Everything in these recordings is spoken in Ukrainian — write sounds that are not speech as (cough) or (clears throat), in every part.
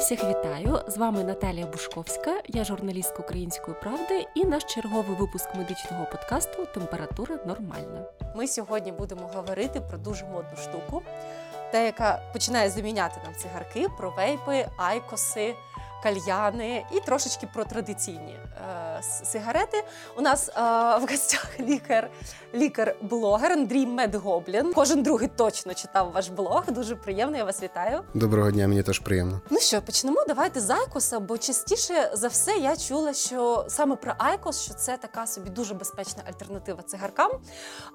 всіх вітаю! З вами Наталія Бушковська, я журналістка Української правди, і наш черговий випуск медичного подкасту Температура нормальна. Ми сьогодні будемо говорити про дуже модну штуку, та яка починає заміняти нам цигарки, про вейпи, айкоси, кальяни і трошечки про традиційні е, сигарети. У нас е, в гостях лікар, лікар-блогер Андрій Медгоблін. Кожен другий точно читав ваш блог. Дуже приємно. Я вас вітаю. Доброго дня, мені теж приємно. Ну що, почнемо. Давайте з Айкоса, бо частіше за все я чула, що саме про Айкос, що це така собі дуже безпечна альтернатива цигаркам.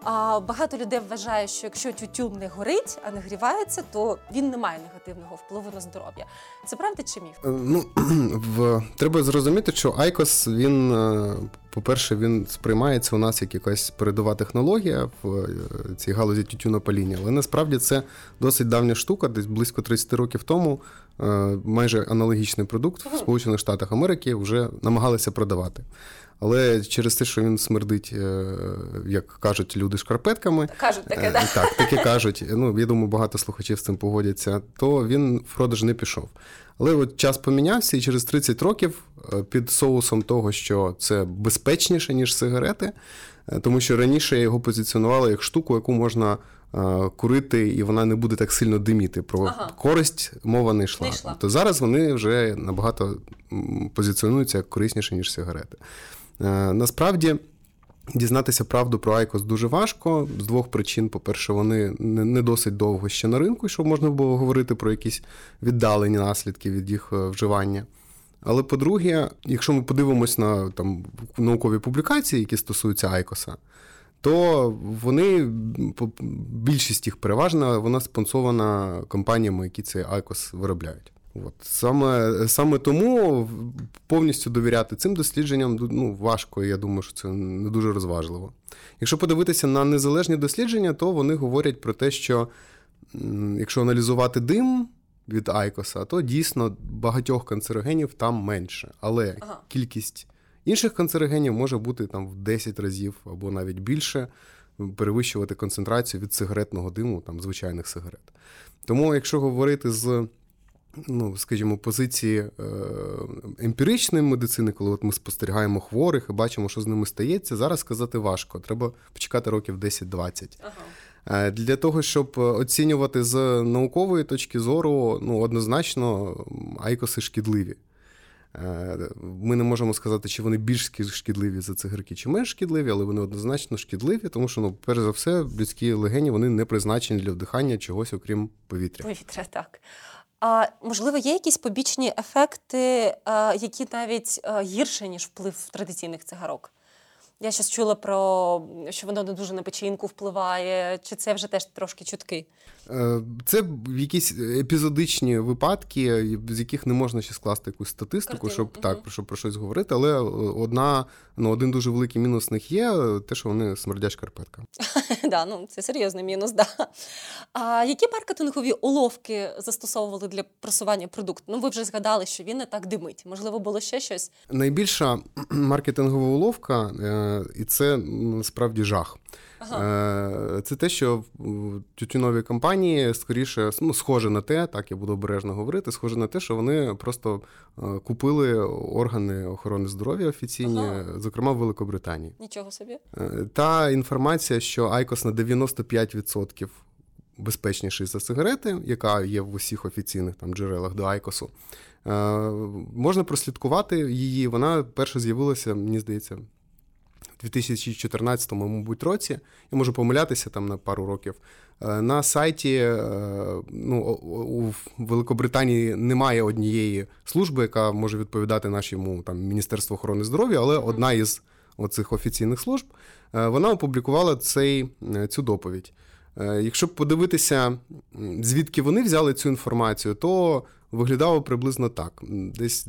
А багато людей вважає, що якщо тютюн не горить, а нагрівається, то він не має негативного впливу на здоров'я. Це правда чи міф? Е, ну (clears throat) в треба зрозуміти, що Айкос він, е, по-перше, він сприймається у нас як якась передова технологія в е, цій галузі тютюнопаління, але насправді це досить давня штука, десь близько 30 років тому. Майже аналогічний продукт в Сполучених Штатах Америки вже намагалися продавати. Але через те, що він смердить, як кажуть люди, шкарпетками, кажуть таке, да? так, таке кажуть. Ну я думаю, багато слухачів з цим погодяться, то він в продаж не пішов. Але от час помінявся, і через 30 років е, під соусом того, що це безпечніше, ніж сигарети, е, тому що раніше його позиціонували як штуку, яку можна е, курити, і вона не буде так сильно диміти. Про ага. користь мова не йшла. не йшла. То зараз вони вже набагато позиціонуються як корисніше, ніж сигарети. Насправді. Дізнатися правду про Айкос дуже важко з двох причин. По-перше, вони не досить довго ще на ринку, щоб можна було говорити про якісь віддалені наслідки від їх е, вживання. Але по-друге, якщо ми подивимось на там наукові публікації, які стосуються Айкоса, то вони більшість їх переважна, вона спонсована компаніями, які цей Айкос виробляють. От Саме саме тому повністю довіряти цим дослідженням ну, важко, і я думаю, що це не дуже розважливо. Якщо подивитися на незалежні дослідження, то вони говорять про те, що якщо аналізувати дим від Айкоса, то дійсно багатьох канцерогенів там менше. Але ага. кількість інших канцерогенів може бути там в 10 разів або навіть більше перевищувати концентрацію від сигаретного диму, там звичайних сигарет. Тому, якщо говорити з ну, скажімо, позиції е, емпіричної медицини, коли от ми спостерігаємо хворих і бачимо, що з ними стається, зараз сказати важко. Треба почекати років 10-20. Ага. Е, для того, щоб оцінювати з наукової точки зору, ну, однозначно, айкоси шкідливі. Е, ми не можемо сказати, чи вони більш шкідливі за цигарки, чи менш шкідливі, але вони однозначно шкідливі, тому що, ну, перш за все, людські легені вони не призначені для вдихання чогось, окрім повітря. Повітря, так. А можливо, є якісь побічні ефекти, які навіть гірше ніж вплив традиційних цигарок? Я щось чула про що воно не дуже на печінку впливає, чи це вже теж трошки чутки? Е, це якісь епізодичні випадки, з яких не можна ще скласти якусь статистику, Картину. щоб угу. так про що про щось говорити. Але одна ну один дуже великий мінус них є те, що вони смердять шкарпетка. (laughs) Да, ну це серйозний мінус. Да. А які маркетингові уловки застосовували для просування продукту? Ну ви вже згадали, що він не так димить. Можливо, було ще щось. Найбільша (clears throat) маркетингова уловка, е, і це насправді жах. Ага. Е, це те, що тютюнові компанії скоріше ну, схоже на те, так я буду обережно говорити, схоже на те, що вони просто е, купили органи охорони здоров'я офіційні, ага. зокрема в Великобританії. Нічого собі. Е, та інформація, що Айкос на 95% безпечніший за сигарети, яка є в усіх офіційних там джерелах до Айкосу. Можна прослідкувати її. Вона перша з'явилася, мені здається, 2014 мабуть, році, я можу помилятися там на пару років. Е, на сайті е, ну, у Великобританії немає однієї служби, яка може відповідати нашому там, Міністерству охорони здоров'я, але одна із оцих офіційних служб е, вона опублікувала цей, цю доповідь. Якщо подивитися, звідки вони взяли цю інформацію, то виглядало приблизно так: десь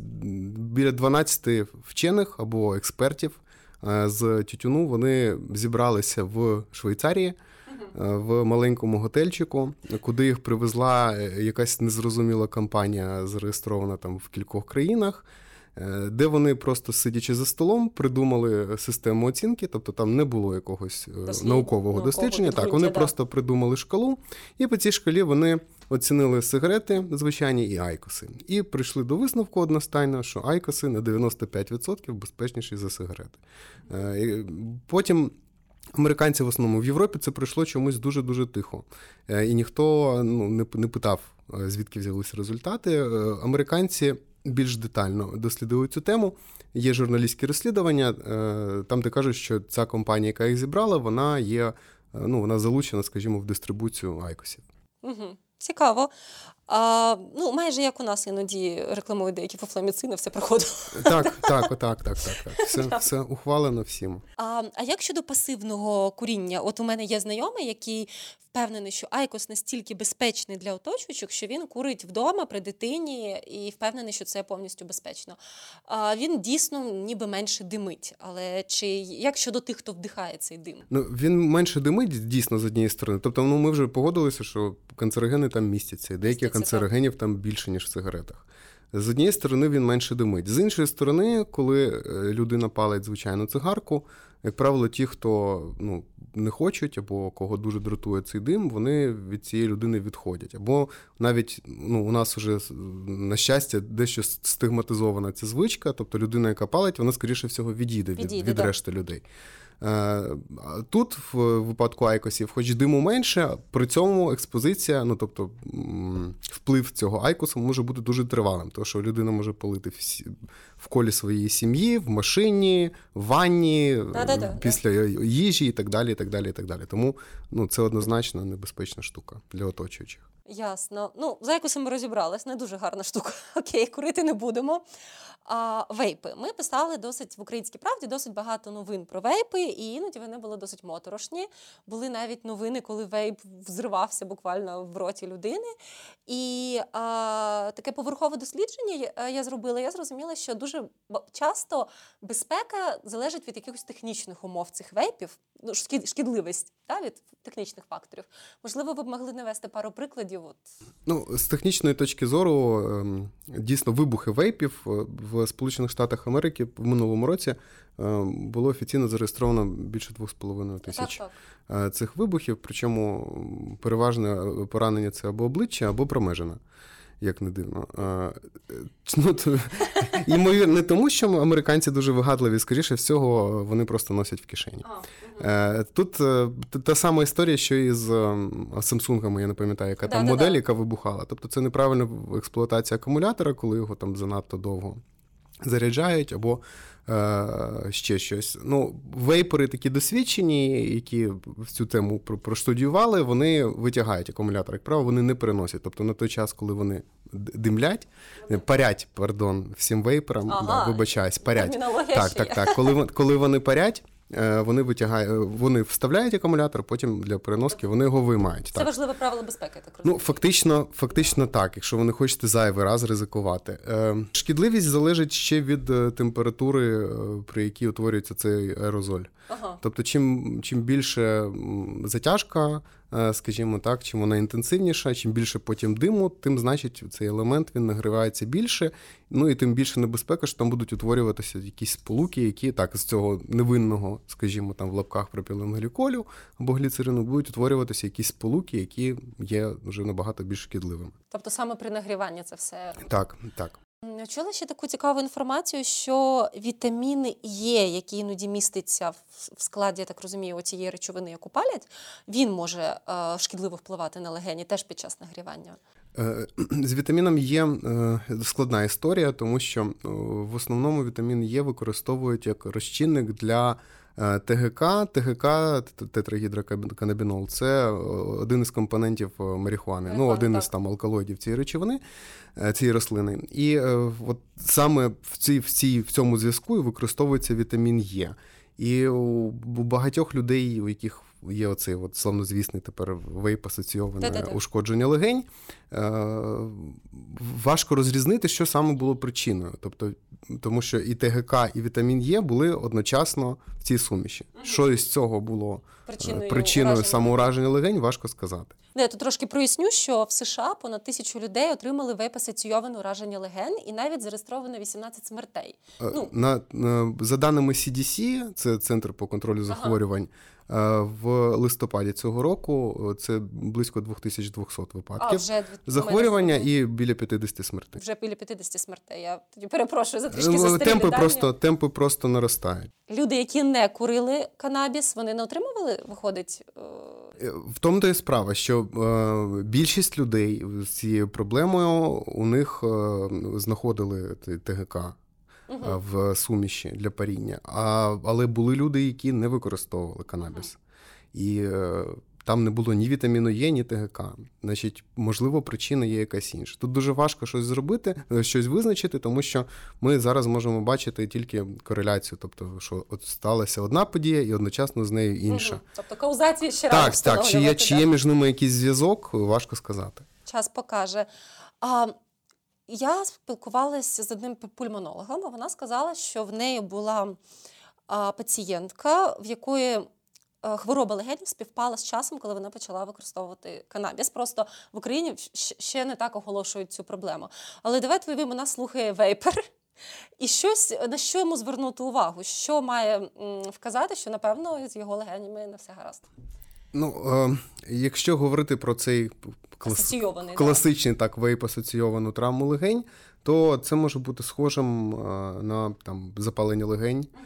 біля 12 вчених або експертів з Тютюну вони зібралися в Швейцарії. Е, в маленькому готельчику, куди їх привезла е, якась незрозуміла компанія, зареєстрована там в кількох країнах, де вони просто сидячи за столом, придумали систему оцінки, тобто там не було якогось Дослід, наукового дослідження. Так, вони да. просто придумали шкалу, і по цій шкалі вони оцінили сигарети звичайні і айкоси. І прийшли до висновку одностайно, що айкоси на 95% безпечніші за сигарети. Е, потім. Американці в основному в Європі це пройшло чомусь дуже дуже тихо, і ніхто ну не не питав, звідки взялися результати. Американці більш детально дослідили цю тему. Є журналістські розслідування, е, там де кажуть, що ця компанія, яка їх зібрала, вона є, е, ну вона залучена, скажімо, в дистрибуцію айкосів. Угу. Цікаво. А, Ну, майже як у нас іноді рекламують деякі фофламіцини, все проходило. (laughs) Так, так, отак, так, так, так. Все все ухвалено всім. А а як щодо пасивного куріння? От у мене є знайомий, який впевнений, що Айкос настільки безпечний для оточуючих, що він курить вдома при дитині і впевнений, що це повністю безпечно. А він дійсно ніби менше димить. Але чи як щодо тих, хто вдихає цей дим? Ну він менше димить дійсно з однієї сторони. Тобто, ну ми вже погодилися, що канцерогени там містяться. Деякі канцерогенів там більше, ніж в сигаретах. З однієї сторони, він менше димить. З іншої сторони, коли е, людина палить звичайну цигарку, як правило, ті, хто ну, не хочуть, або кого дуже дратує цей дим, вони від цієї людини відходять. Або навіть ну, у нас вже, на щастя, дещо стигматизована ця звичка, тобто людина, яка палить, вона, скоріше всього, відійде, відійде від, від решти людей. Е, тут, в випадку айкосів, хоч диму менше, при цьому експозиція, ну тобто вплив цього айкосу може бути дуже тривалим, тому що людина може палити в колі своєї сім'ї, в машині, в ванні, Да-да-да. після їжі і так далі. і так далі, і так далі. Тому ну, це однозначно небезпечна штука для оточуючих. Ясно. Ну, за якось ми розібрались, не дуже гарна штука. (laughs) Окей, курити не будемо. А, Вейпи. Ми писали досить в українській правді досить багато новин про вейпи, і іноді вони були досить моторошні. Були навіть новини, коли вейп взривався буквально в роті людини. І а, таке поверхове дослідження я зробила. Я зрозуміла, що дуже часто безпека залежить від якихось технічних умов цих вейпів, ну, шкідливість та, від технічних факторів. Можливо, ви б могли навести пару прикладів. От. Ну, З технічної точки зору, ем, дійсно, вибухи вейпів е, в Сполучених Штатах Америки в минулому році ем, було офіційно зареєстровано більше 2,5 тисяч так, так. Е, цих вибухів, причому переважне поранення це або обличчя, або промежина як не дивно. А, ну, то, (laughs) Ймовірно, не тому, що американці дуже вигадливі, скоріше всього, вони просто носять в кишені. А, Тут е, та сама історія, що і з Samsung, я не пам'ятаю, яка там модель, яка вибухала. Тобто це неправильна експлуатація акумулятора, коли його там занадто довго заряджають, або е, ще щось. Ну, Вейпери такі досвідчені, які цю тему проштудіювали, вони витягають акумулятор. Як правило, вони не переносять. Тобто на той час, коли вони димлять, парять, пардон, всім вейперам, ага, да, вибачаюсь, парять. Так, так, так. Коли, коли вони парять. Е, вони витягають, е, вони вставляють акумулятор, потім для переноски вони його виймають. Це так. важливе правило безпеки. Так розумію. Ну фактично, фактично так, якщо ви не хочете зайвий раз ризикувати. Е, шкідливість залежить ще від температури, при якій утворюється цей аерозоль. Ага. Тобто, чим чим більше затяжка, Е, скажімо так, чим вона інтенсивніша, чим більше потім диму, тим значить цей елемент він нагрівається більше. Ну і тим більше небезпека, що там будуть утворюватися якісь сполуки, які так з цього невинного, скажімо, там в лапках пропіленгліколю або гліцерину, будуть утворюватися якісь сполуки, які є вже набагато більш шкідливими. Тобто саме при нагріванні це все так, так. Чула ще таку цікаву інформацію, що вітамін Є, який іноді міститься в складі, я так розумію, цієї речовини, яку палять, він може е, шкідливо впливати на легені теж під час нагрівання. Е, з вітаміном є е, складна історія, тому що в основному вітамін Є використовують як розчинник для Е, ТГК, ТГК, тетрагідроканабінол, це один із компонентів е, марихуани, ну один так. із там алкалоїдів цієї речовини, е, цієї рослини. І от саме в цій, в, цій, в цьому зв'язку використовується вітамін Е. І у багатьох людей, у яких є оцей от славнозвісний тепер вейп асоційоване ушкодження легень. Важко розрізнити, що саме було причиною. Тобто тому що і ТГК, і вітамін Е були одночасно в цій суміші. Що із цього було причиною, причиною самоураження легень важко сказати. Ну, я тут трошки проясню, що в США понад тисячу людей отримали вейп-асоційоване ураження леген і навіть зареєстровано 18 смертей. Е, Ну. На, на, за даними CDC, це Центр по контролю захворювань, е, в листопаді цього року е, це близько 2200 А, випадків вже дві- захворювання і біля 50 смертей. вже біля 50 смертей. Я тоді перепрошую за трішки Е, застарілі Темпи дані. просто, темпи просто наростають. Люди, які не курили канабіс, вони не отримували, виходить. е, Е, В тому то і справа, що е, більшість людей з цією проблемою у них е, знаходили ТГК е, в суміші для паріння. А, але були люди, які не використовували канабіс. І е, там не було ні вітаміну Е, ні ТГК. Значить, можливо, причина є якась інша. Тут дуже важко щось зробити, е, щось визначити, тому що ми зараз можемо бачити тільки кореляцію, тобто, що от сталася одна подія і одночасно з нею інша. мгм. Тобто каузації ще рано Так, так. Чи є, чи є між ними якийсь зв'язок, важко сказати. час покаже. А, я спілкувалася з одним пульмонологом, вона сказала, що в неї була а, пацієнтка, в якої хвороба легенів співпала з часом, коли вона почала використовувати канабіс. Просто в Україні ще не так оголошують цю проблему. Але давайте уявимо, нас слухає вейпер. І щось на що йому звернути увагу, що має вказати, що напевно з його легенями не все гаразд. Ну, е, якщо говорити про цей клас... Класичний так вейп асоційовану травму легень, то це може бути схожим е, на там запалення легень е,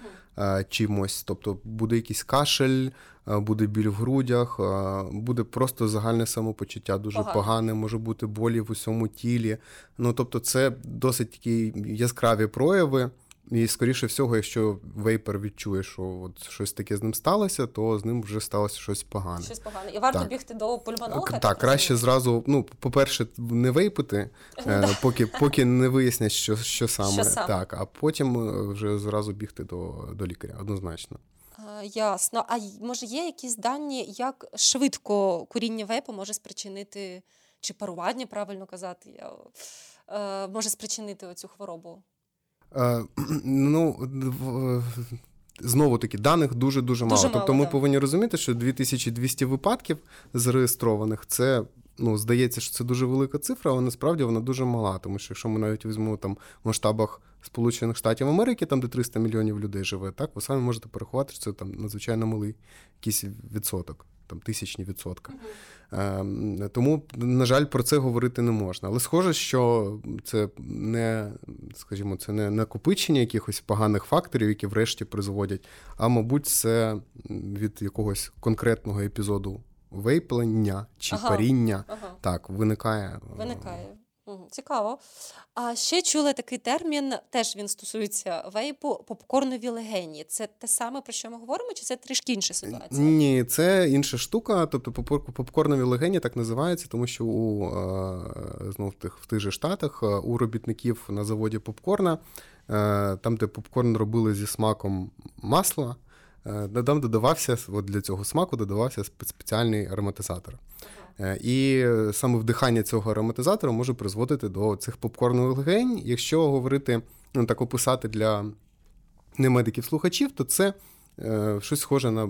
чимось. Тобто буде якийсь кашель, е, буде біль в грудях, е, буде просто загальне самопочуття дуже Погане. погане, може бути болі в усьому тілі. Ну тобто, це досить такі яскраві прояви. І, скоріше всього, якщо вейпер відчує, що от щось таке з ним сталося, то з ним вже сталося щось погане. Щось погане. І варто Так. бігти до пульмонолога. Так, так, краще зразу, ну, по-перше, не вейпити, е, (laughs) поки, поки не вияснять, що, що саме. Що саме. Так, а потім е, вже зразу бігти до, до лікаря, однозначно. Ясно. А може є якісь дані, як швидко куріння вейпу може спричинити, чи парування, правильно казати, я, е, може спричинити оцю хворобу? Е, (clears throat) ну, знову таки, даних дуже-дуже мало. Мало, тобто ми да. повинні розуміти, що 2200 випадків зареєстрованих це. Ну, здається, що це дуже велика цифра, але насправді вона дуже мала. Тому що якщо ми навіть візьмемо там в масштабах Сполучених Штатів Америки, там де 300 мільйонів людей живе, так ви самі можете порахувати, що це там надзвичайно малий якийсь відсоток, там тисячні відсотка. Ем, тому, на жаль, про це говорити не можна. Але схоже, що це не, скажімо, це не накопичення якихось поганих факторів, які врешті призводять, а мабуть, це від якогось конкретного епізоду вейплення чи Ага. паріння. Ага. Так, виникає. е, Виникає. Мгм. Цікаво. А ще чула такий термін, теж він стосується вейпу, попкорнові легені. Це те саме, про що ми говоримо, чи це трішки інша ситуація? Ні, це інша штука. Тобто попкорнові легені так називаються, тому що у е, знов тих в тих же штатах е, у робітників на заводі попкорна, е, там, де попкорн робили зі смаком масла, там додавався от для цього смаку додавався спеціальний ароматизатор. Е, І саме вдихання цього ароматизатора може призводити до цих попкорнових легень. Якщо говорити, ну так описати для немедиків-слухачів, то це е, щось схоже на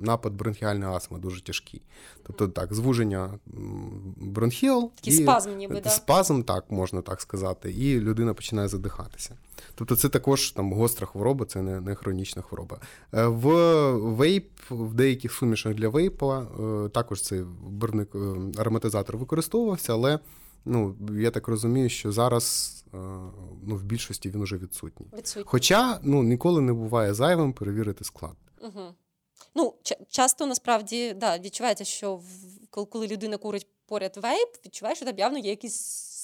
напад бронхіальної астми, дуже тяжкий. Тобто так, звуження м, бронхіл. Такий спазм ніби, да? Спазм, так, можна так сказати, і людина починає задихатися. Тобто це також там гостра хвороба, це не, не хронічна хвороба. Е, В вейп, в деяких сумішах для вейпа е, також цей е, ароматизатор використовувався, але ну, я так розумію, що зараз е, ну, в більшості він уже відсутній. Відсутні. Хоча ну, ніколи не буває зайвим перевірити склад. Угу. Ну, ча- часто насправді да, відчувається, що в, коли- людина курить поряд вейп, відчуває, що там явно є якийсь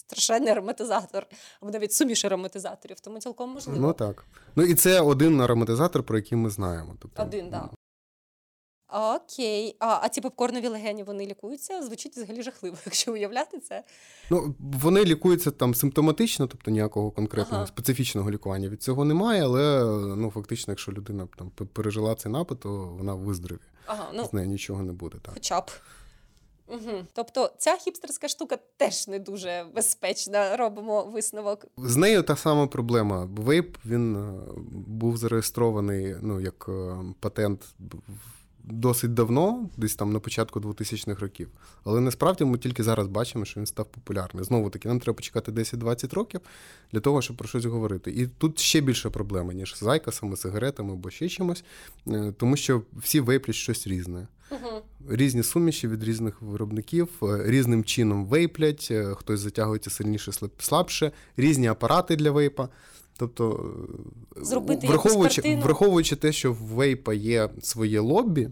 страшенний ароматизатор, або навіть суміш ароматизаторів, тому цілком можливо. Ну так. Ну і це один ароматизатор, про який ми знаємо. Тобто, Один, да. Окей. А, а ці попкорнові легені вони лікуються? Звучить взагалі жахливо, (laughs) якщо уявляти це. Ну, вони лікуються там симптоматично, тобто ніякого конкретного Ага. специфічного лікування від цього немає, але ну, фактично, якщо людина там пережила цей напад, то вона виздоровіє. Ага, ну З нею нічого не буде. Так. хоча б. Угу. Тобто ця хіпстерська штука теж не дуже безпечна, робимо висновок. З нею та сама проблема. Вейп він е, був зареєстрований ну, як е, патент в- досить давно, десь там на початку 2000-х років. Але насправді ми тільки зараз бачимо, що він став популярний. Знову таки, нам треба почекати 10-20 років для того, щоб про щось говорити. І тут ще більша проблема, ніж з айкосами, сигаретами або ще чимось, е, тому що всі вейплять щось різне. Угу. Різні суміші від різних виробників, е, різним чином вейплять, е, хтось затягується сильніше, слабше, різні апарати для вейпа. Тобто, е, Зробити враховуючи враховуючи те, що в вейпа є своє лобі,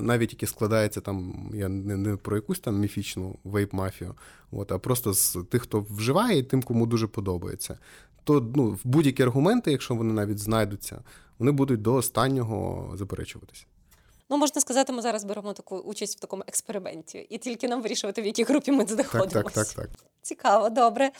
навіть яке складається там, я не не про якусь там міфічну вейп-мафію, от, а просто з тих, хто вживає, і тим, кому дуже подобається. То ну, будь-які аргументи, якщо вони навіть знайдуться, вони будуть до останнього заперечуватися. Ну, можна сказати, ми зараз беремо таку участь в такому експерименті, і тільки нам вирішувати, в якій групі ми знаходимося. Так, так, так, так. Цікаво, добре.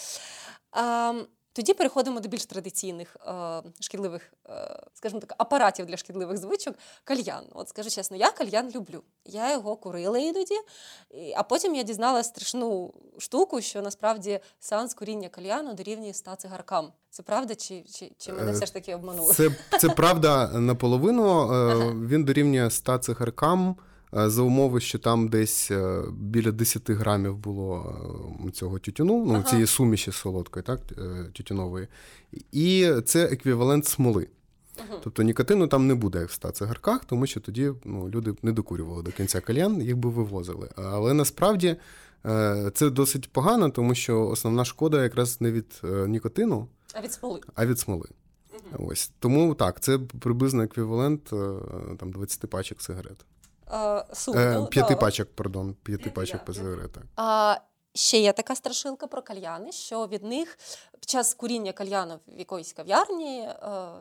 А, тоді переходимо до більш традиційних е, шкідливих, е, скажімо так, апаратів для шкідливих звичок. Кальян. От скажу чесно, я кальян люблю. Я його курила іноді, а потім я дізналася страшну штуку, що насправді сеанс куріння кальяну дорівнює 100 цигаркам. Це правда, чи чи, чи мене е, все ж таки обманули? Це це правда наполовину. Е, ага. Він дорівнює 100 цигаркам. Е, за умови, що там десь е, біля 10 грамів було е, цього тютюну, ну ага. цієї суміші солодкої, так, тютюнової, і це еквівалент смоли. Ага. Тобто нікотину там не буде як в 100 цигарках, тому що тоді ну, люди не докурювали до кінця кальян, їх би вивозили. Але насправді це досить погано, тому що основна шкода якраз не від нікотину, а від смоли. А від смоли. Ось Тому так, це приблизно еквівалент там, 20 пачок сигарет. Сумно, е, п'яти пачок, пардон, п'яти пачок ПЗР, так. А, Ще є така страшилка про кальяни, що від них під час куріння кальяну в якоїсь кав'ярні е,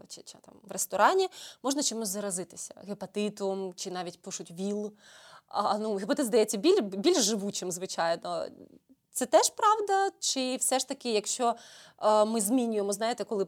чи, чи там в ресторані можна чимось заразитися гепатитом чи навіть пишуть ВІЛ. А, ну, Гепатит, здається, біль, більш живучим, звичайно. Це теж правда? Чи все ж таки, якщо е, ми змінюємо, знаєте, коли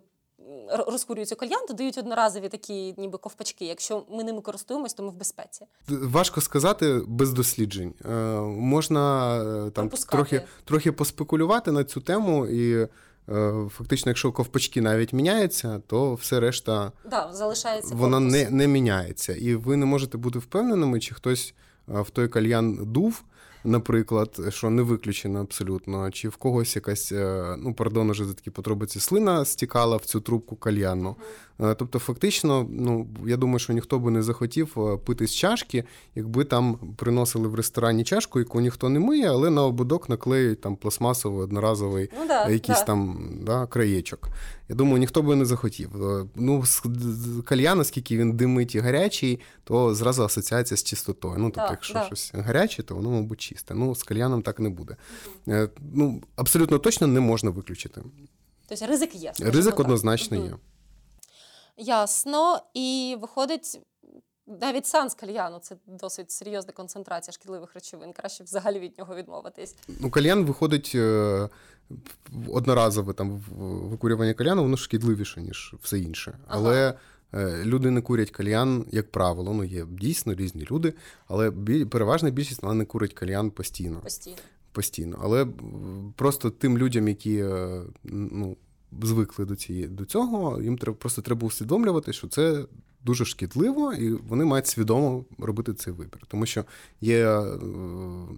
розкурюються кальян, то дають одноразові такі, ніби ковпачки. Якщо ми ними користуємось, то ми в безпеці. Важко сказати без досліджень. Е, можна е, там трохи трохи поспекулювати на цю тему, і е, фактично, якщо ковпачки навіть міняються, то все решта да, залишається вона не, не міняється. І ви не можете бути впевненими, чи хтось в той кальян дув наприклад, що не виключено абсолютно, чи в когось якась, е, ну, пардон, уже за такі подробиці, слина стікала в цю трубку кальяну. Е, тобто, фактично, ну, я думаю, що ніхто би не захотів е, пити з чашки, якби там приносили в ресторані чашку, яку ніхто не миє, але на ободок наклеюють там пластмасовий, одноразовий ну, да, якийсь да. там да, краєчок. Я думаю, ніхто би не захотів. Ну, кальян, оскільки він димить і гарячий, то зразу асоціація з чистотою. Ну, тобто, да, якщо щось гаряче, то воно, мабуть, чисте. Ну, з кальяном так не буде. Ну, Абсолютно точно не можна виключити. Тобто ризик є. Ризик однозначно є. Ясно. І виходить, навіть сан з кальяну це досить серйозна концентрація шкідливих речовин. Краще взагалі від нього відмовитись. Ну, кальян виходить е, одноразове там викурювання кальяну, воно шкідливіше, ніж все інше. Але ага. люди не курять кальян, як правило. Ну, є дійсно різні люди, але переважна більшість вона не курить кальян постійно. Постійно. Постійно. Але просто тим людям, які е, ну, звикли до цієї до цього, їм треба просто треба усвідомлювати, що це дуже шкідливо, і вони мають свідомо робити цей вибір. Тому що є, е,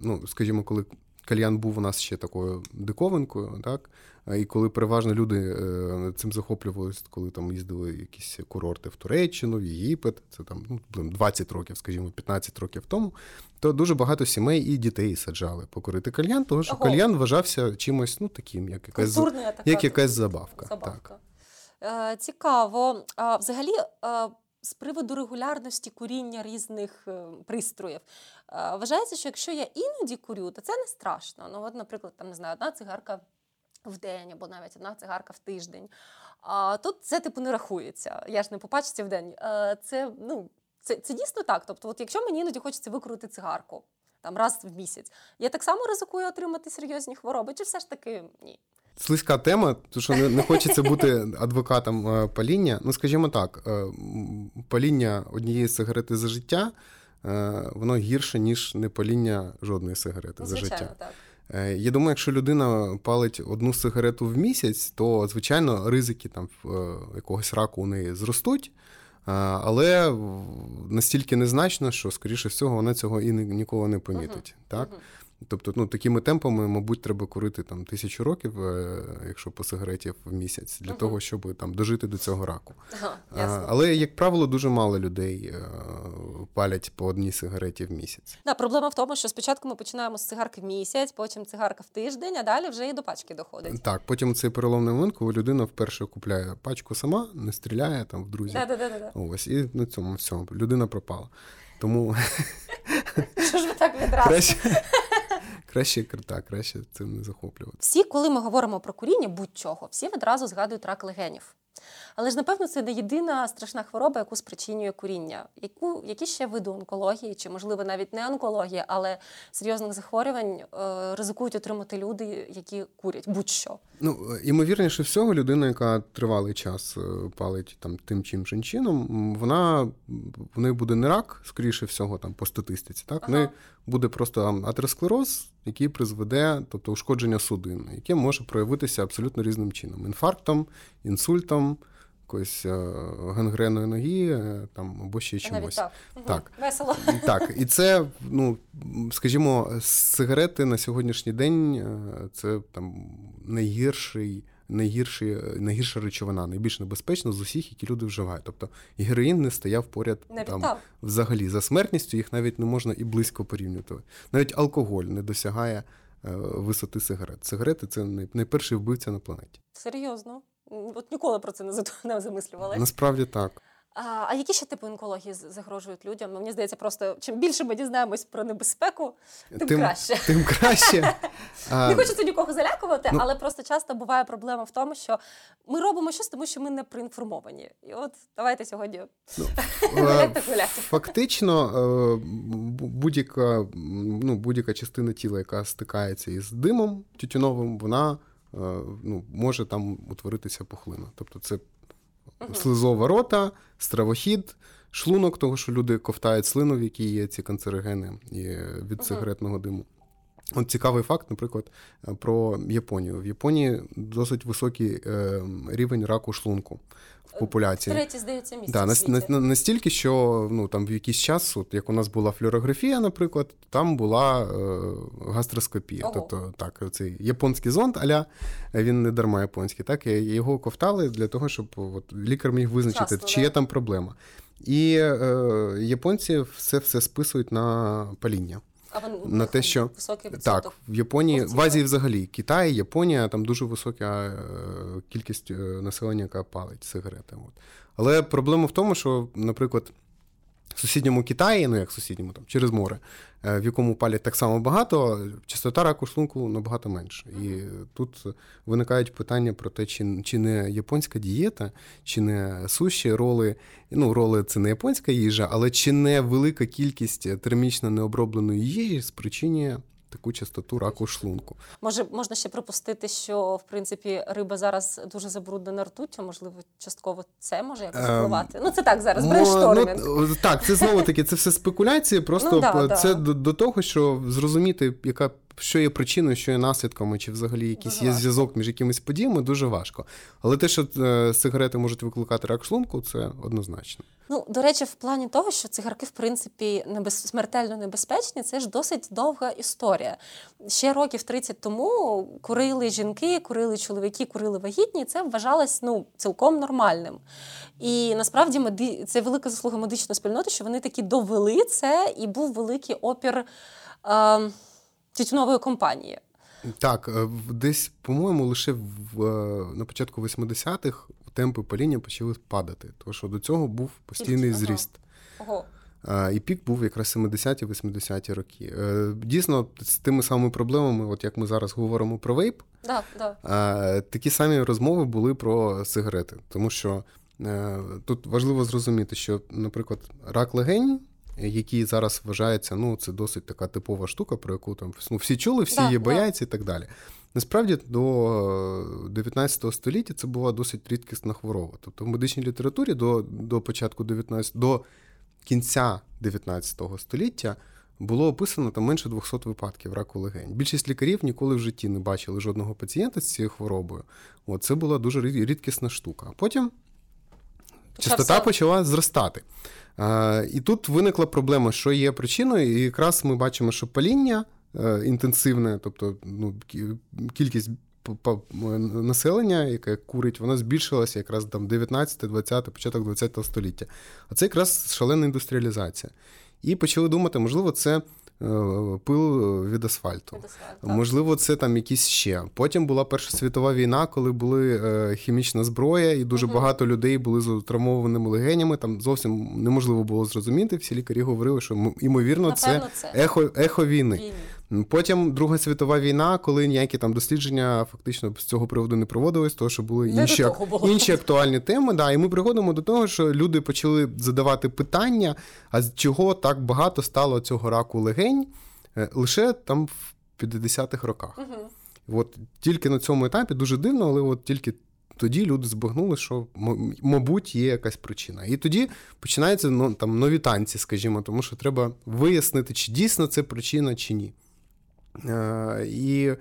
ну скажімо, коли кальян був у нас ще такою диковинкою, так і коли переважно люди е, цим захоплювалися, коли там їздили якісь курорти в Туреччину, в Єгипет, це там ну, 20 років, скажімо, 15 років тому, то дуже багато сімей і дітей саджали покорити кальян, тому що Ого. кальян вважався чимось ну, таким, як якась така, як якась забавка. забавка. Так. Е, цікаво. А взагалі. Е, з приводу регулярності куріння різних е, пристроїв. Е, вважається, що якщо я іноді курю, то це не страшно. Ну, от, наприклад, там не знаю, одна цигарка в день або навіть одна цигарка в тиждень. А тут це типу не рахується. Я ж не по пачці в день. Е, це ну, це, це дійсно так. Тобто, от якщо мені іноді хочеться викрути цигарку там раз в місяць, я так само ризикую отримати серйозні хвороби, чи все ж таки ні? Слизька тема, тому що не, хочеться бути адвокатом е, паління. Ну, скажімо так, паління однієї сигарети за життя, воно гірше, ніж не паління жодної сигарети Звичайно, за життя. Так. Е, я думаю, якщо людина палить одну сигарету в місяць, то звичайно ризики там е, якогось раку у неї зростуть. Але настільки незначно, що, скоріше всього, вона цього і ніколи не помітить. Uh-huh. Так? Uh-huh. Тобто, ну такими темпами, мабуть, треба курити там тисячу років, е, якщо по сигареті в місяць, для uh-huh. того, щоб там дожити до цього раку. Ага, Але, як правило, дуже мало людей е, палять по одній сигареті в місяць. Да, проблема в тому, що спочатку ми починаємо з цигарки в місяць, потім цигарка в тиждень, а далі вже і до пачки доходить. Так, потім цей переломний момент, коли людина вперше купляє пачку сама, не стріляє там в друзів. Да-да-да. Ось і на цьому всьому людина пропала. Тому (laughs) що ж ви так відразу? Краще... Краще так, краще цим не захоплювати. Всі, коли ми говоримо про куріння, будь-чого, всі відразу згадують рак легенів. Але ж, напевно, це не єдина страшна хвороба, яку спричинює куріння. Яку, Які ще види онкології, чи, можливо, навіть не онкологія, але серйозних захворювань е, ризикують отримати люди, які курять будь-що. Ну, імовірніше всього, людина, яка тривалий час е, палить там тим чим чином, вона в неї буде не рак, скоріше всього, там по статистиці. Так, ага. в неї буде просто атеросклероз, який призведе, тобто ушкодження судин, яке може проявитися абсолютно різним чином: інфарктом, інсультом якоюсь е, гангреною ноги е, там або ще чимось. Так. так. Весело. Так, і це, ну скажімо, сигарети на сьогоднішній день е, це там найгірший. Найгірші, найгірша речовина, найбільш небезпечна з усіх, які люди вживають. Тобто героїн не стояв поряд не там взагалі за смертністю, їх навіть не можна і близько порівнювати. Навіть алкоголь не досягає висоти сигарет. Сигарети це найперший вбивця на планеті. Серйозно. От ніколи про це не (laughs) замислювали. Насправді так. А а які ще типи онкології загрожують людям? Ну, Мені здається, просто чим більше ми дізнаємось про небезпеку, тим, тим краще. Тим краще. (laughs) Не хочеться нікого залякувати, ну, але просто часто буває проблема в тому, що ми робимо щось, тому що ми не проінформовані. І от давайте сьогодні ну, (laughs) е, фактично е, будь-яка ну, будь-яка частина тіла, яка стикається із димом тютюновим, вона Е, ну, може там утворитися пухлина. Тобто це слизова рота, стравохід, шлунок, того, що люди ковтають слину, в якій є ці канцерогени від сигаретного диму. От цікавий факт, наприклад, про Японію. В Японії досить високий е, рівень раку шлунку в популяції. Третє, здається, місце да, в світі. Настільки, що ну там в якийсь час, от як у нас була флюорографія, наприклад, там була е, гастроскопія. Ого. Тобто, так, цей японський зонд, аля він не дарма японський, так його ковтали для того, щоб от, лікар міг визначити, Часто, чи да. є там проблема. І е, японці все все списують на паління. На те, що так в Японії, в Азії взагалі Китай, Японія, там дуже висока е, кількість е, населення, яка палить сигарети. От. Але проблема в тому, що, наприклад, в сусідньому Китаї, ну як в сусідньому, там через море, е, в якому палять так само багато, частота раку шлунку набагато менше. І тут виникають питання про те, чи чи не японська дієта, чи не суші, роли. Ну, роли це не японська їжа, але чи не велика кількість термічно необробленої їжі спричинює таку частоту раку шлунку. Може, можна ще припустити, що в принципі риба зараз дуже забруднена ртуттю, можливо, частково це може якось ем, впливати. Ем, ну це так зараз brainstorming. Ну, так, це знову таки, це все спекуляції. Просто (laughs) ну, да, це да. До, до того, що зрозуміти, яка що є причиною, що є наслідками, чи взагалі якийсь дуже є важко. зв'язок між якимись подіями, дуже важко. Але те, що е, сигарети можуть викликати рак шлунку, це однозначно. Ну, до речі, в плані того, що цигарки, в принципі, небез... смертельно небезпечні, це ж досить довга історія. Ще років 30 тому курили жінки, курили чоловіки, курили вагітні, і це вважалось ну, цілком нормальним. І насправді меди... це велика заслуга медичної спільноти, що вони таки довели це, і був великий опір. Е тютюнової компанії. Так, е, десь, по-моєму, лише в, е, на початку 80-х темпи паління почали падати, тому що до цього був постійний ага. зріст. Ого. І пік був якраз 70-80-ті роки. Е, дійсно, з тими самими проблемами, от як ми зараз говоримо про вейп, да, да. такі самі розмови були про сигарети. Тому що тут важливо зрозуміти, що, наприклад, рак легень які зараз вважаються, ну це досить така типова штука, про яку там ну, всі чули, всі її бояться і так далі. Насправді до 19 століття це була досить рідкісна хвороба. Тобто в медичній літературі до до початку 19 до кінця 19 століття було описано там менше 200 випадків раку легень. Більшість лікарів ніколи в житті не бачили жодного пацієнта з цією хворобою. От, Це була дуже рідкісна штука. А потім частота почала зростати. І тут виникла проблема, що є причиною, і якраз ми бачимо, що паління е, інтенсивне, тобто ну, кількість населення, яке курить, воно збільшилося якраз там 19, 20, початок 20 століття. А це якраз шалена індустріалізація. І почали думати, можливо, це Е, пил від асфальту. Від асфальту Можливо, це там якісь ще. Потім була Перша світова війна, коли були е, хімічна зброя, і дуже багато людей були з травмованими легенями. Там зовсім неможливо було зрозуміти. Всі лікарі говорили, що ймовірно, це, це ехо ехо війни. війни. Потім Друга світова війна, коли ніякі там дослідження фактично з цього приводу не проводились, тому що були інші інші актуальні теми. Да, І ми приходимо до того, що люди почали задавати питання: а з чого так багато стало цього раку легень е, лише там в 50-х роках. Угу. От тільки на цьому етапі дуже дивно, але от тільки. Тоді люди збагнули, що мабуть є якась причина. І тоді починаються ну, там нові танці, скажімо, тому що треба вияснити, чи дійсно це причина, чи ні. Е, і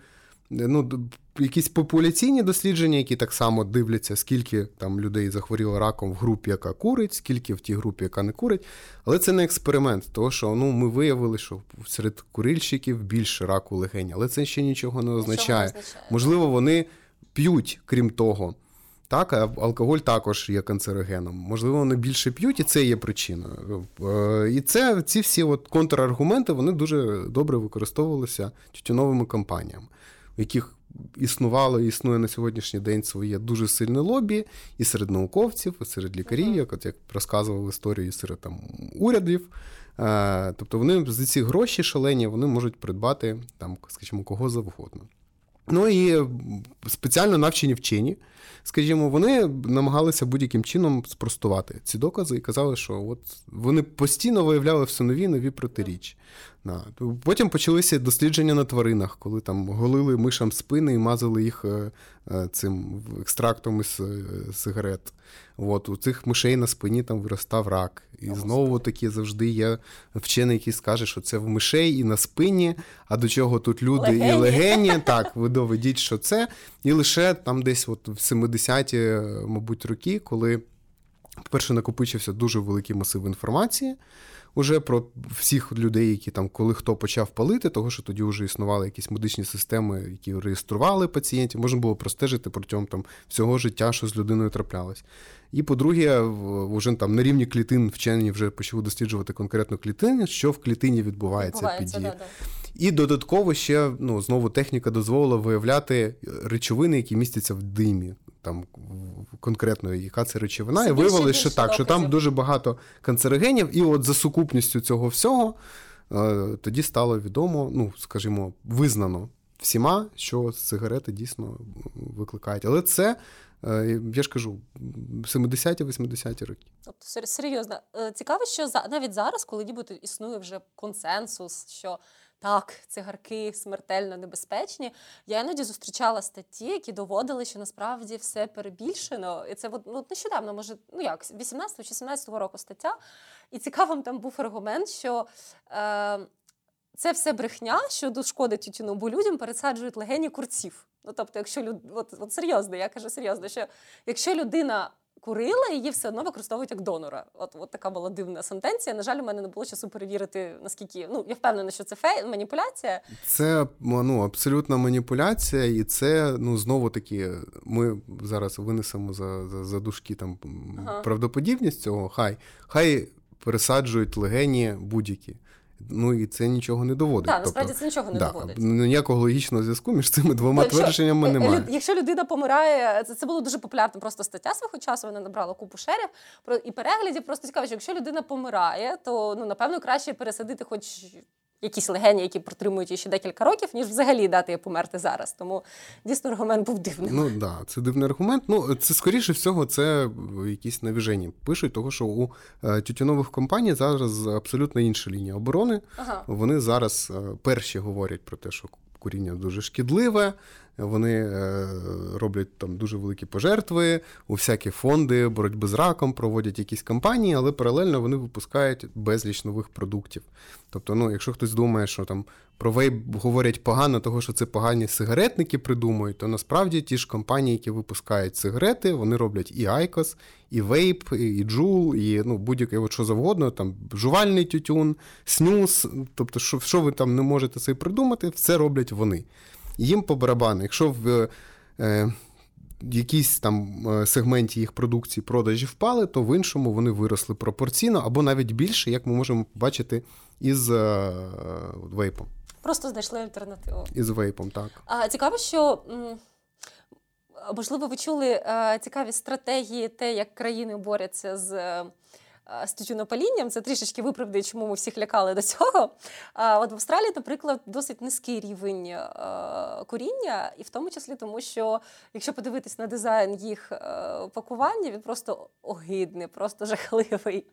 ну, якісь популяційні дослідження, які так само дивляться, скільки там людей захворіло раком в групі, яка курить, скільки в тій групі, яка не курить. Але це не експеримент, тому що ну, ми виявили, що серед курильщиків більше раку легень, але це ще нічого не означає. Нічого не означає. Можливо, вони п'ють, крім того. Так, а алкоголь також є канцерогеном. Можливо, вони більше п'ють, і це є причиною. Е, і це ці всі от контраргументи вони дуже добре використовувалися тютюновими компаніями, в яких існувало і існує на сьогоднішній день своє дуже сильне лобі і серед науковців, і серед лікарів, як от як розказував історію, і серед там урядів. Е, тобто вони за ці гроші шалені вони можуть придбати там, скажімо, кого завгодно. Ну і спеціально навчені вчені скажімо, вони намагалися будь-яким чином спростувати ці докази і казали, що от вони постійно виявляли все нові нові протиріччя. Потім почалися дослідження на тваринах, коли там голили мишам спини і мазали їх е, е, цим екстрактом із е, сигарет. От, У цих мишей на спині там виростав рак. І знову таки завжди є вчений, який скаже, що це в мишей і на спині, а до чого тут люди легені. і легені. Так, ви доведіть, що це. І лише там десь от в 70-ті, мабуть, роки, коли, по-перше, накопичився дуже великий масив інформації уже про всіх людей, які там, коли хто почав палити, того що тоді вже існували якісь медичні системи, які реєстрували пацієнтів, можна було простежити протягом там всього життя, що з людиною траплялось. І по-друге, вже там на рівні клітин вчені вже почали досліджувати конкретну клітину, що в клітині відбувається, відбувається під дією. Да, да. І додатково ще ну, знову техніка дозволила виявляти речовини, які містяться в димі там конкретно, яка це речовина, Все і виявилося, що так, що там дуже багато канцерогенів, і от за сукупністю цього всього е, тоді стало відомо, ну, скажімо, визнано всіма, що сигарети дійсно викликають. Але це. Е, я ж кажу, 70-80-ті роки. Тобто серйозно е, цікаво, що навіть зараз, коли нібито існує вже консенсус, що так, цигарки смертельно небезпечні. Я іноді зустрічала статті, які доводили, що насправді все перебільшено. І це ну, нещодавно, може, ну як 18 чи 17 року стаття. І цікавим там був аргумент, що. Е, це все брехня, що шкодить тютюну, бо людям пересаджують легені курців. Ну тобто, якщо люд... от, от серйозно, я кажу серйозно, що якщо людина курила, її все одно використовують як донора. От от така була дивна сентенція. На жаль, у мене не було часу перевірити, наскільки ну я впевнена, що це фей маніпуляція. Це ну абсолютна маніпуляція, і це ну знову таки. Ми зараз винесемо за за, за дужки там ага. правдоподібність цього. Хай хай пересаджують легені будь-які. Ну і це нічого не доводить. Так, насправді тобто, це нічого не да, доводить. Ніякого логічного зв'язку між цими двома якщо, твердженнями немає. Якщо людина помирає, це це було дуже популярна просто стаття свого часу. Вона набрала купу шерів і переглядів. Просто цікаво, що якщо людина помирає, то ну напевно краще пересадити, хоч якісь легені, які протримують її ще декілька років, ніж взагалі дати їй померти зараз. Тому дійсно аргумент був дивним. Ну так, да, це дивний аргумент. Ну це скоріше всього, це якісь навіжені. Пишуть, того що у е, тютюнових компаній зараз абсолютно інша лінія оборони. Ага. Вони зараз е, перші говорять про те, що куріння дуже шкідливе. Вони е, роблять там дуже великі пожертви, у всякі фонди боротьби з раком проводять якісь кампанії, але паралельно вони випускають безліч нових продуктів. Тобто, ну, якщо хтось думає, що там про вейп говорять погано, того що це погані сигаретники придумують, то насправді ті ж компанії, які випускають сигарети, вони роблять і Айкос, і вейп, і джул, і ну, будь-яке от що завгодно, там жувальний тютюн, снюс. Тобто, що, що ви там не можете собі придумати, все роблять вони. Їм по барабану. Якщо в е, якійсь там е, сегменті їх продукції продажі впали, то в іншому вони виросли пропорційно або навіть більше, як ми можемо бачити із е, вейпом. Просто знайшли альтернативу. Із вейпом, так. А цікаво, що можливо, ви чули е, цікаві стратегії, те, як країни борються з. е, з тютюнопалінням, це трішечки виправдає, чому ми всіх лякали до цього. От в Австралії, наприклад, досить низький рівень е, куріння, і в тому числі тому, що якщо подивитись на дизайн їх пакування, він просто огидний, просто жахливий.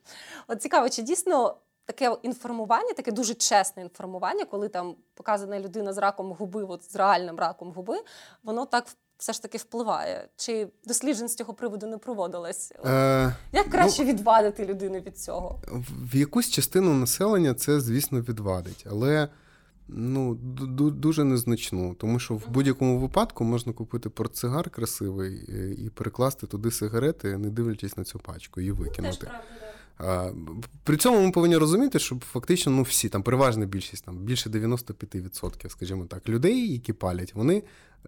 От цікаво, чи дійсно таке інформування, таке дуже чесне інформування, коли там показана людина з раком губи, от з реальним раком губи, воно так все ж таки впливає. Чи досліджень з цього приводу не проводилось? Е, Як краще відвадити людину від цього? в- якусь частину населення це, звісно, відвадить, але ну, дуже незначну, тому що в будь-якому випадку можна купити портсигар красивий е, і перекласти туди сигарети, не дивлячись на цю пачку, і викинути. При цьому ми повинні розуміти, що фактично ну, всі, там переважна більшість, там більше 95%, скажімо так, людей, які палять, вони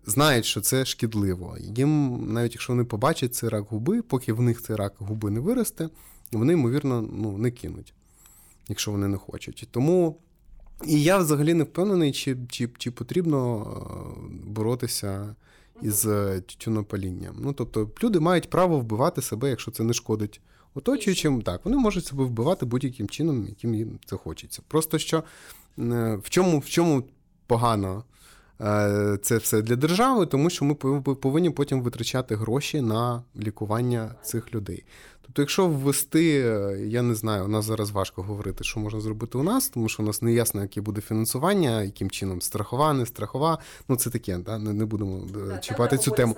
знають, що це шкідливо. Їм, навіть якщо вони побачать цей рак губи, поки в них цей рак губи не виросте, вони, ймовірно, ну, не кинуть, якщо вони не хочуть. Тому. І я взагалі не впевнений, чи, чи, чи потрібно е, боротися із е, тютюнопалінням. Ну, тобто, люди мають право вбивати себе, якщо це не шкодить оточуючим. Так, вони можуть себе вбивати будь-яким чином, яким їм це хочеться. Просто що е, в чому, в чому погано це все для держави, тому що ми пов- повинні потім витрачати гроші на лікування цих людей. Тобто, якщо ввести, е, я не знаю, у нас зараз важко говорити, що можна зробити у нас, тому що у нас не ясно, яке буде фінансування, яким чином страхова, не страхова. Ну це таке, да? не, не будемо е, чіпати цю тему.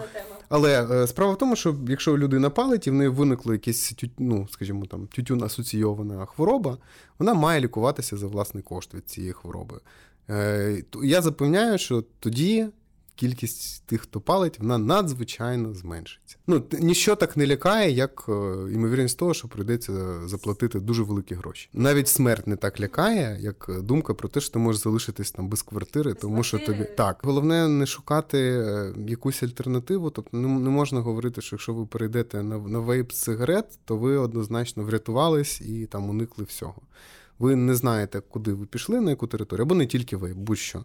Але е, справа в тому, що якщо людина палить і в неї виникло якесь тю- ну, скажімо, там тютюн асоційована хвороба, вона має лікуватися за власний кошт від цієї хвороби. Е, Я запевняю, що тоді кількість тих, хто палить, вона надзвичайно зменшиться. Ну, ніщо так не лякає, як е, ймовірність того, що прийдеться заплатити дуже великі гроші. Навіть смерть не так лякає, як думка про те, що ти можеш залишитись там без квартири, тому що тобі так. Головне не шукати е, якусь альтернативу. Тобто не, можна говорити, що якщо ви перейдете на, на вейп сигарет, то ви однозначно врятувались і там уникли всього. Ви не знаєте, куди ви пішли, на яку територію, або не тільки ви, будь-що.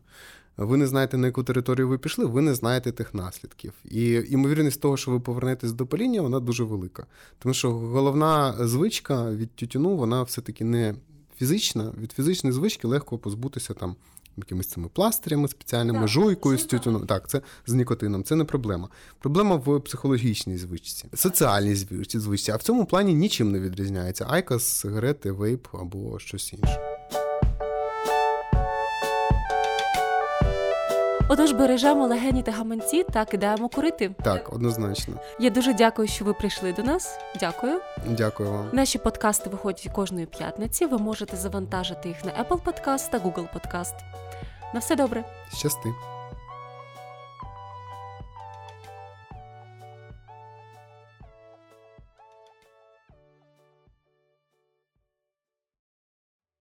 Ви не знаєте, на яку територію ви пішли, ви не знаєте тих наслідків. І ймовірність того, що ви повернетесь до паління, вона дуже велика. Тому що головна звичка від тютюну, вона все-таки не фізична. Від фізичної звички легко позбутися там якимись цими пластирями спеціальними, Так, жуйкою з тютюном. Так, це з нікотином, це не проблема. Проблема в психологічній звичці, соціальній звичці, звичці. А в цьому плані нічим не відрізняється. Айка, сигарети, вейп або щось інше. Отож, бережемо легені та гаманці та кидаємо курити. Так, однозначно. Я дуже дякую, що ви прийшли до нас. Дякую. Дякую вам. Наші подкасти виходять кожної п'ятниці. Ви можете завантажити їх на Apple Podcast та Google Podcast. На все добре. Щасти.